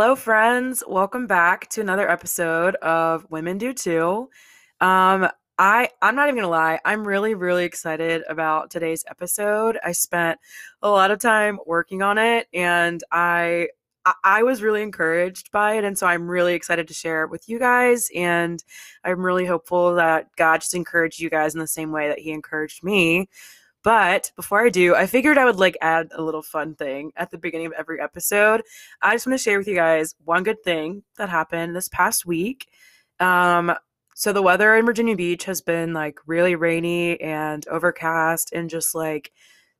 Hello, friends. Welcome back to another episode of Women Do Too. Um, I I'm not even gonna lie. I'm really really excited about today's episode. I spent a lot of time working on it, and I I was really encouraged by it, and so I'm really excited to share it with you guys. And I'm really hopeful that God just encouraged you guys in the same way that He encouraged me. But before I do, I figured I would like add a little fun thing at the beginning of every episode. I just want to share with you guys one good thing that happened this past week. Um, so the weather in Virginia Beach has been like really rainy and overcast and just like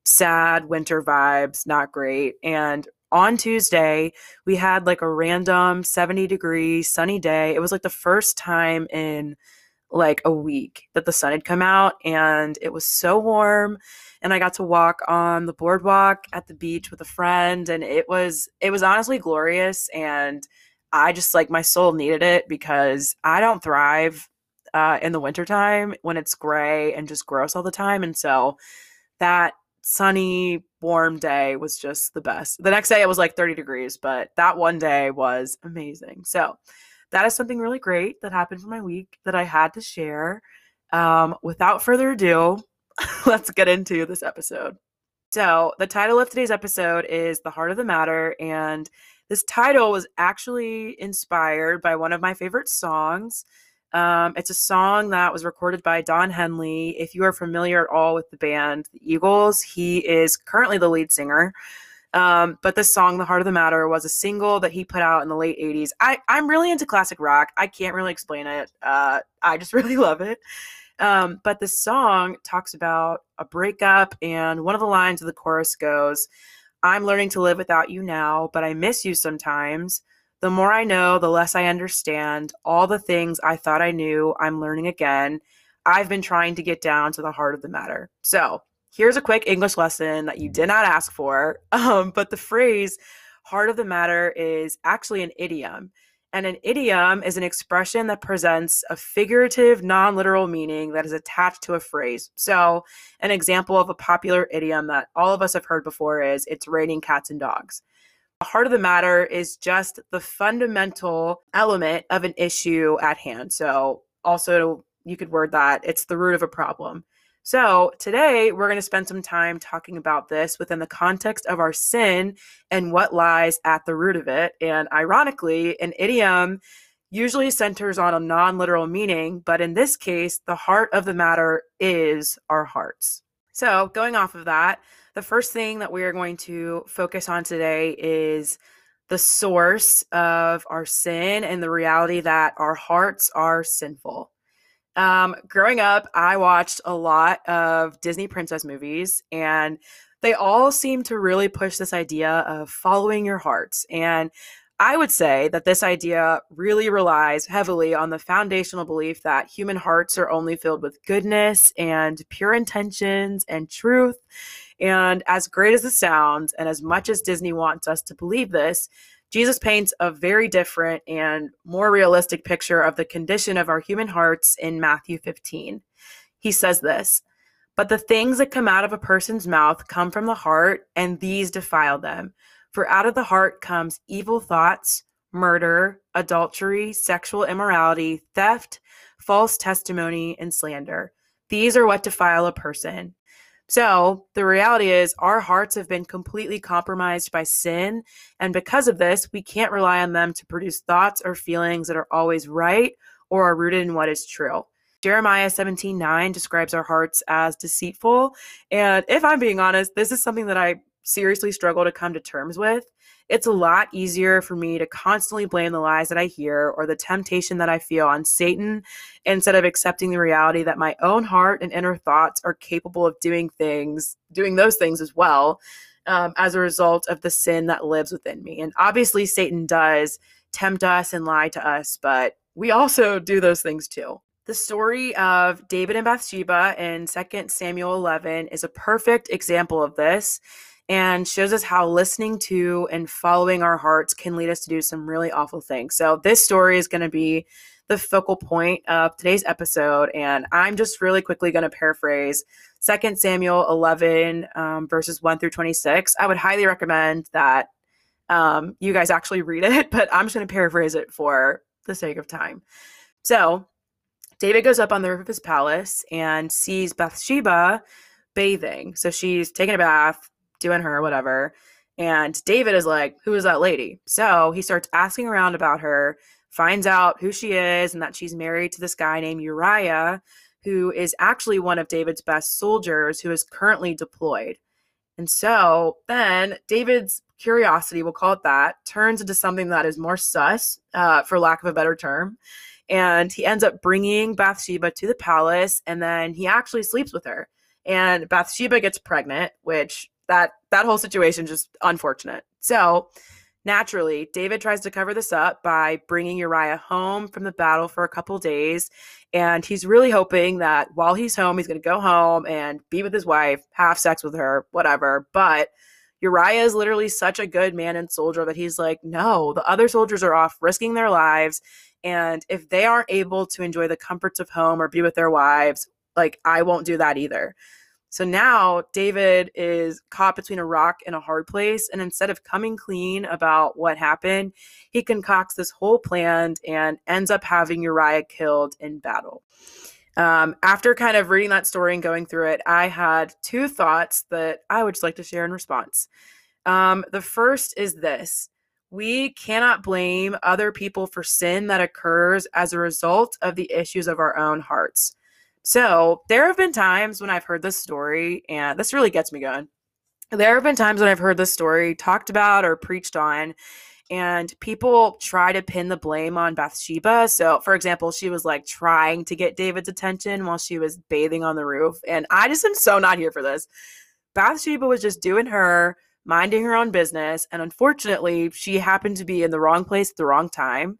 sad winter vibes, not great. And on Tuesday, we had like a random 70 degree sunny day. It was like the first time in like a week that the sun had come out and it was so warm and I got to walk on the boardwalk at the beach with a friend and it was it was honestly glorious and I just like my soul needed it because I don't thrive uh, in the wintertime when it's gray and just gross all the time and so that sunny warm day was just the best. The next day it was like 30 degrees, but that one day was amazing. So that is something really great that happened for my week that I had to share. Um, without further ado, let's get into this episode. So, the title of today's episode is The Heart of the Matter. And this title was actually inspired by one of my favorite songs. Um, it's a song that was recorded by Don Henley. If you are familiar at all with the band The Eagles, he is currently the lead singer. Um, but this song, The Heart of the Matter, was a single that he put out in the late 80s. I, I'm really into classic rock. I can't really explain it. Uh, I just really love it. Um, but this song talks about a breakup, and one of the lines of the chorus goes, I'm learning to live without you now, but I miss you sometimes. The more I know, the less I understand. All the things I thought I knew, I'm learning again. I've been trying to get down to the heart of the matter. So, here's a quick English lesson that you did not ask for. Um, but the phrase heart of the matter is actually an idiom. And an idiom is an expression that presents a figurative, non literal meaning that is attached to a phrase. So, an example of a popular idiom that all of us have heard before is it's raining cats and dogs. The heart of the matter is just the fundamental element of an issue at hand. So, also, you could word that it's the root of a problem. So, today we're going to spend some time talking about this within the context of our sin and what lies at the root of it. And ironically, an idiom usually centers on a non literal meaning, but in this case, the heart of the matter is our hearts. So, going off of that, the first thing that we are going to focus on today is the source of our sin and the reality that our hearts are sinful. Um, growing up, I watched a lot of Disney princess movies, and they all seem to really push this idea of following your hearts. And I would say that this idea really relies heavily on the foundational belief that human hearts are only filled with goodness and pure intentions and truth. And as great as it sounds, and as much as Disney wants us to believe this, Jesus paints a very different and more realistic picture of the condition of our human hearts in Matthew 15. He says this But the things that come out of a person's mouth come from the heart, and these defile them. For out of the heart comes evil thoughts, murder, adultery, sexual immorality, theft, false testimony, and slander. These are what defile a person. So the reality is, our hearts have been completely compromised by sin. And because of this, we can't rely on them to produce thoughts or feelings that are always right or are rooted in what is true. Jeremiah 17 9 describes our hearts as deceitful. And if I'm being honest, this is something that I seriously struggle to come to terms with it's a lot easier for me to constantly blame the lies that I hear or the temptation that I feel on Satan instead of accepting the reality that my own heart and inner thoughts are capable of doing things, doing those things as well, um, as a result of the sin that lives within me. And obviously, Satan does tempt us and lie to us, but we also do those things too. The story of David and Bathsheba in 2 Samuel 11 is a perfect example of this and shows us how listening to and following our hearts can lead us to do some really awful things. So, this story is going to be the focal point of today's episode, and I'm just really quickly going to paraphrase 2 Samuel 11, um, verses 1 through 26. I would highly recommend that Um, you guys actually read it, but I'm just going to paraphrase it for the sake of time. So David goes up on the roof of his palace and sees Bathsheba bathing. So she's taking a bath, doing her, whatever. And David is like, Who is that lady? So he starts asking around about her, finds out who she is and that she's married to this guy named Uriah, who is actually one of David's best soldiers who is currently deployed. And so then David's curiosity, we'll call it that, turns into something that is more sus, uh, for lack of a better term. And he ends up bringing Bathsheba to the palace and then he actually sleeps with her. And Bathsheba gets pregnant, which that that whole situation just unfortunate. So naturally, David tries to cover this up by bringing Uriah home from the battle for a couple days, and he's really hoping that while he's home, he's going to go home and be with his wife, have sex with her, whatever. But Uriah is literally such a good man and soldier that he's like, no, the other soldiers are off risking their lives. And if they aren't able to enjoy the comforts of home or be with their wives, like I won't do that either. So now David is caught between a rock and a hard place. And instead of coming clean about what happened, he concocts this whole plan and ends up having Uriah killed in battle. Um, after kind of reading that story and going through it, I had two thoughts that I would just like to share in response. Um, the first is this we cannot blame other people for sin that occurs as a result of the issues of our own hearts. So there have been times when I've heard this story, and this really gets me going. There have been times when I've heard this story talked about or preached on, and people try to pin the blame on Bathsheba. So, for example, she was like trying to get David's attention while she was bathing on the roof. And I just am so not here for this. Bathsheba was just doing her, minding her own business. And unfortunately, she happened to be in the wrong place at the wrong time.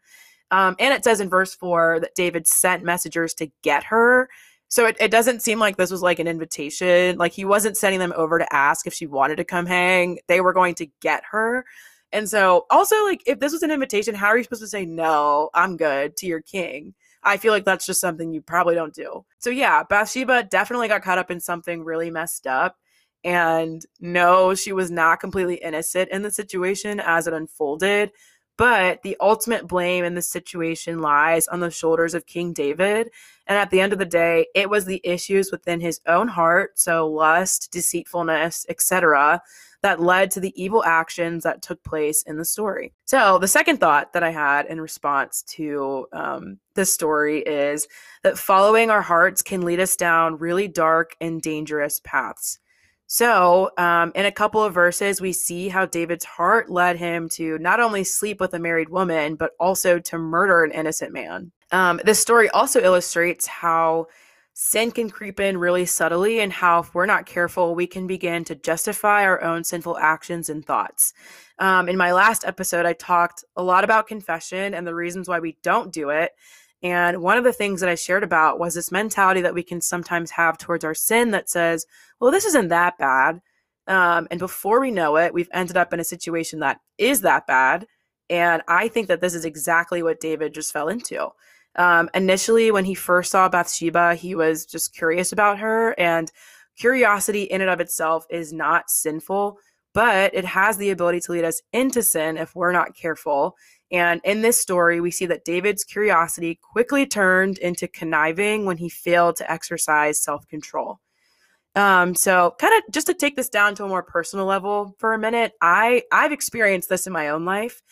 Um, and it says in verse four that David sent messengers to get her. So it, it doesn't seem like this was like an invitation. Like he wasn't sending them over to ask if she wanted to come hang. They were going to get her. And so also like if this was an invitation, how are you supposed to say no, I'm good to your king? I feel like that's just something you probably don't do. So yeah, Bathsheba definitely got caught up in something really messed up. And no, she was not completely innocent in the situation as it unfolded. But the ultimate blame in this situation lies on the shoulders of King David. And at the end of the day, it was the issues within his own heart, so lust, deceitfulness, etc., that led to the evil actions that took place in the story. So, the second thought that I had in response to um, this story is that following our hearts can lead us down really dark and dangerous paths. So, um, in a couple of verses, we see how David's heart led him to not only sleep with a married woman, but also to murder an innocent man. Um, this story also illustrates how sin can creep in really subtly, and how, if we're not careful, we can begin to justify our own sinful actions and thoughts. Um, in my last episode, I talked a lot about confession and the reasons why we don't do it. And one of the things that I shared about was this mentality that we can sometimes have towards our sin that says, well, this isn't that bad. Um, and before we know it, we've ended up in a situation that is that bad. And I think that this is exactly what David just fell into. Um, initially, when he first saw Bathsheba, he was just curious about her. And curiosity in and of itself is not sinful, but it has the ability to lead us into sin if we're not careful. And in this story, we see that David's curiosity quickly turned into conniving when he failed to exercise self control. Um, so kind of just to take this down to a more personal level for a minute, I I've experienced this in my own life.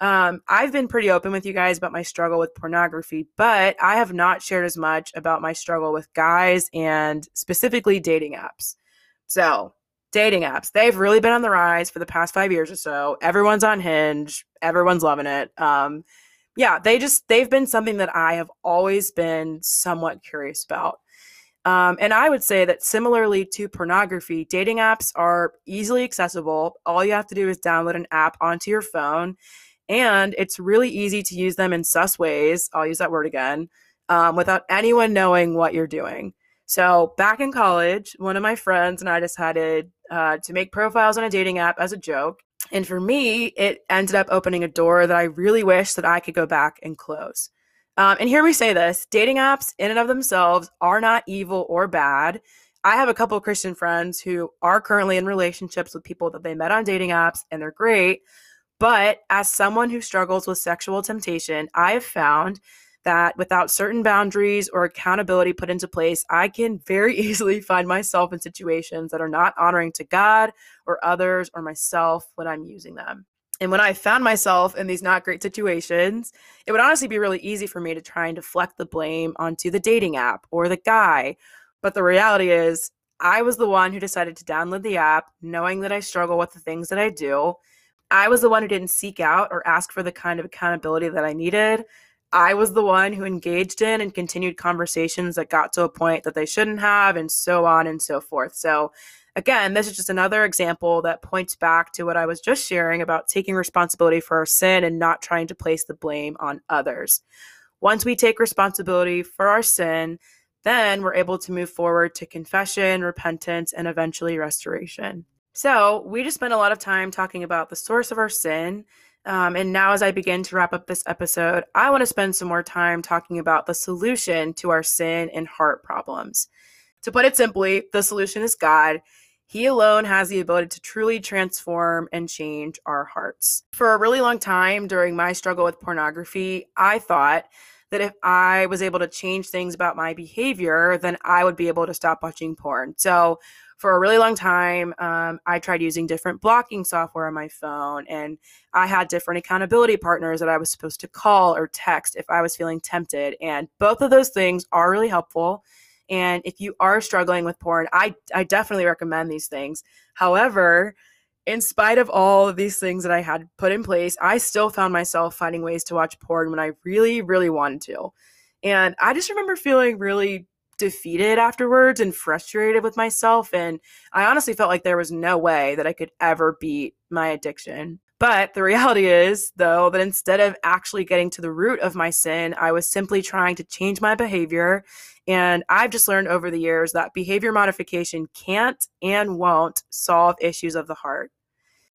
Um, I've been pretty open with you guys about my struggle with pornography, but I have not shared as much about my struggle with guys and specifically dating apps. So dating apps. They've really been on the rise for the past five years or so. Everyone's on Hinge. Everyone's loving it. Um, yeah, they just they've been something that I have always been somewhat curious about. Um, and I would say that similarly to pornography, dating apps are easily accessible. All you have to do is download an app onto your phone, and it's really easy to use them in sus ways. I'll use that word again um, without anyone knowing what you're doing. So, back in college, one of my friends and I decided uh, to make profiles on a dating app as a joke. And for me, it ended up opening a door that I really wish that I could go back and close. Um, and hear me say this dating apps, in and of themselves, are not evil or bad. I have a couple Christian friends who are currently in relationships with people that they met on dating apps, and they're great. But as someone who struggles with sexual temptation, I have found that without certain boundaries or accountability put into place, I can very easily find myself in situations that are not honoring to God or others or myself when I'm using them. And when I found myself in these not great situations, it would honestly be really easy for me to try and deflect the blame onto the dating app or the guy. But the reality is, I was the one who decided to download the app, knowing that I struggle with the things that I do. I was the one who didn't seek out or ask for the kind of accountability that I needed. I was the one who engaged in and continued conversations that got to a point that they shouldn't have, and so on and so forth. So, again, this is just another example that points back to what I was just sharing about taking responsibility for our sin and not trying to place the blame on others. Once we take responsibility for our sin, then we're able to move forward to confession, repentance, and eventually restoration. So, we just spent a lot of time talking about the source of our sin um, and now, as I begin to wrap up this episode, I want to spend some more time talking about the solution to our sin and heart problems. To put it simply, the solution is God. He alone has the ability to truly transform and change our hearts. For a really long time during my struggle with pornography, I thought that if I was able to change things about my behavior, then I would be able to stop watching porn. So, for a really long time, um, I tried using different blocking software on my phone, and I had different accountability partners that I was supposed to call or text if I was feeling tempted. And both of those things are really helpful. And if you are struggling with porn, I, I definitely recommend these things. However, in spite of all of these things that I had put in place, I still found myself finding ways to watch porn when I really, really wanted to. And I just remember feeling really defeated afterwards and frustrated with myself. And I honestly felt like there was no way that I could ever beat my addiction. But the reality is, though, that instead of actually getting to the root of my sin, I was simply trying to change my behavior. And I've just learned over the years that behavior modification can't and won't solve issues of the heart.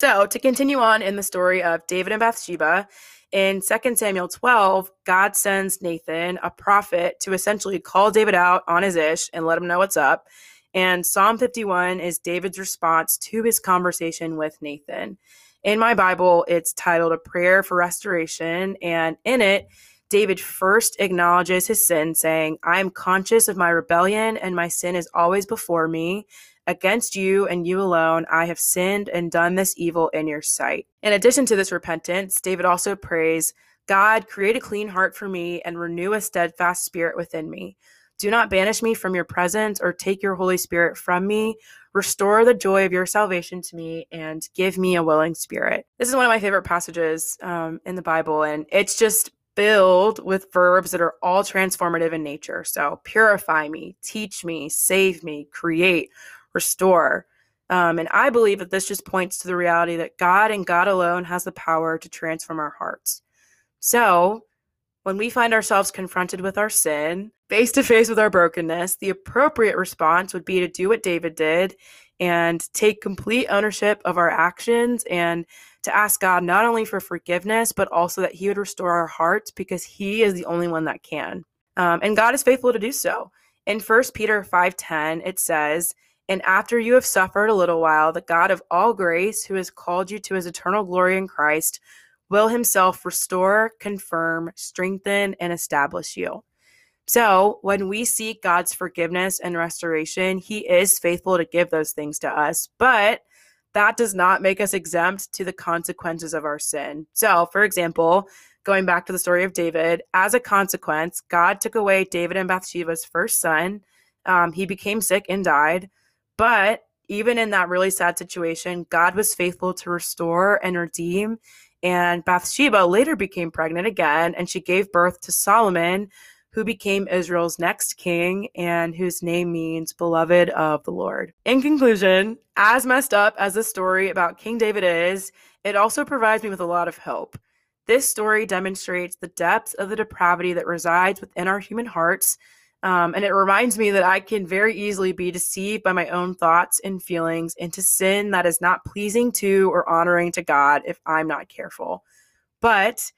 So, to continue on in the story of David and Bathsheba, in 2 Samuel 12, God sends Nathan, a prophet, to essentially call David out on his ish and let him know what's up. And Psalm 51 is David's response to his conversation with Nathan. In my Bible, it's titled A Prayer for Restoration. And in it, David first acknowledges his sin, saying, I am conscious of my rebellion, and my sin is always before me. Against you and you alone, I have sinned and done this evil in your sight. In addition to this repentance, David also prays, God, create a clean heart for me and renew a steadfast spirit within me. Do not banish me from your presence or take your Holy Spirit from me. Restore the joy of your salvation to me and give me a willing spirit. This is one of my favorite passages um, in the Bible, and it's just filled with verbs that are all transformative in nature. So, purify me, teach me, save me, create, restore. Um, and I believe that this just points to the reality that God and God alone has the power to transform our hearts. So, when we find ourselves confronted with our sin, face to face with our brokenness, the appropriate response would be to do what David did and take complete ownership of our actions and to ask God not only for forgiveness, but also that He would restore our hearts because He is the only one that can. Um, and God is faithful to do so. In 1 Peter 5:10, it says, and after you have suffered a little while, the God of all grace, who has called you to his eternal glory in Christ, will himself restore, confirm, strengthen, and establish you. So, when we seek God's forgiveness and restoration, he is faithful to give those things to us, but that does not make us exempt to the consequences of our sin. So, for example, going back to the story of David, as a consequence, God took away David and Bathsheba's first son. Um, he became sick and died. But even in that really sad situation, God was faithful to restore and redeem. And Bathsheba later became pregnant again, and she gave birth to Solomon, who became Israel's next king and whose name means beloved of the Lord. In conclusion, as messed up as the story about King David is, it also provides me with a lot of hope. This story demonstrates the depth of the depravity that resides within our human hearts um, and it reminds me that I can very easily be deceived by my own thoughts and feelings into sin that is not pleasing to or honoring to God if I'm not careful. But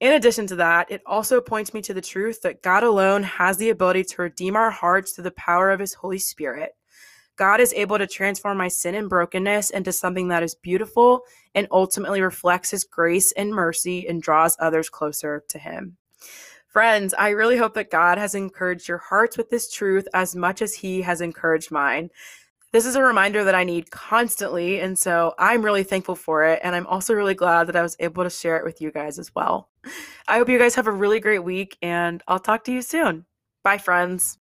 in addition to that, it also points me to the truth that God alone has the ability to redeem our hearts through the power of His Holy Spirit. God is able to transform my sin and brokenness into something that is beautiful and ultimately reflects his grace and mercy and draws others closer to him. Friends, I really hope that God has encouraged your hearts with this truth as much as he has encouraged mine. This is a reminder that I need constantly, and so I'm really thankful for it. And I'm also really glad that I was able to share it with you guys as well. I hope you guys have a really great week, and I'll talk to you soon. Bye, friends.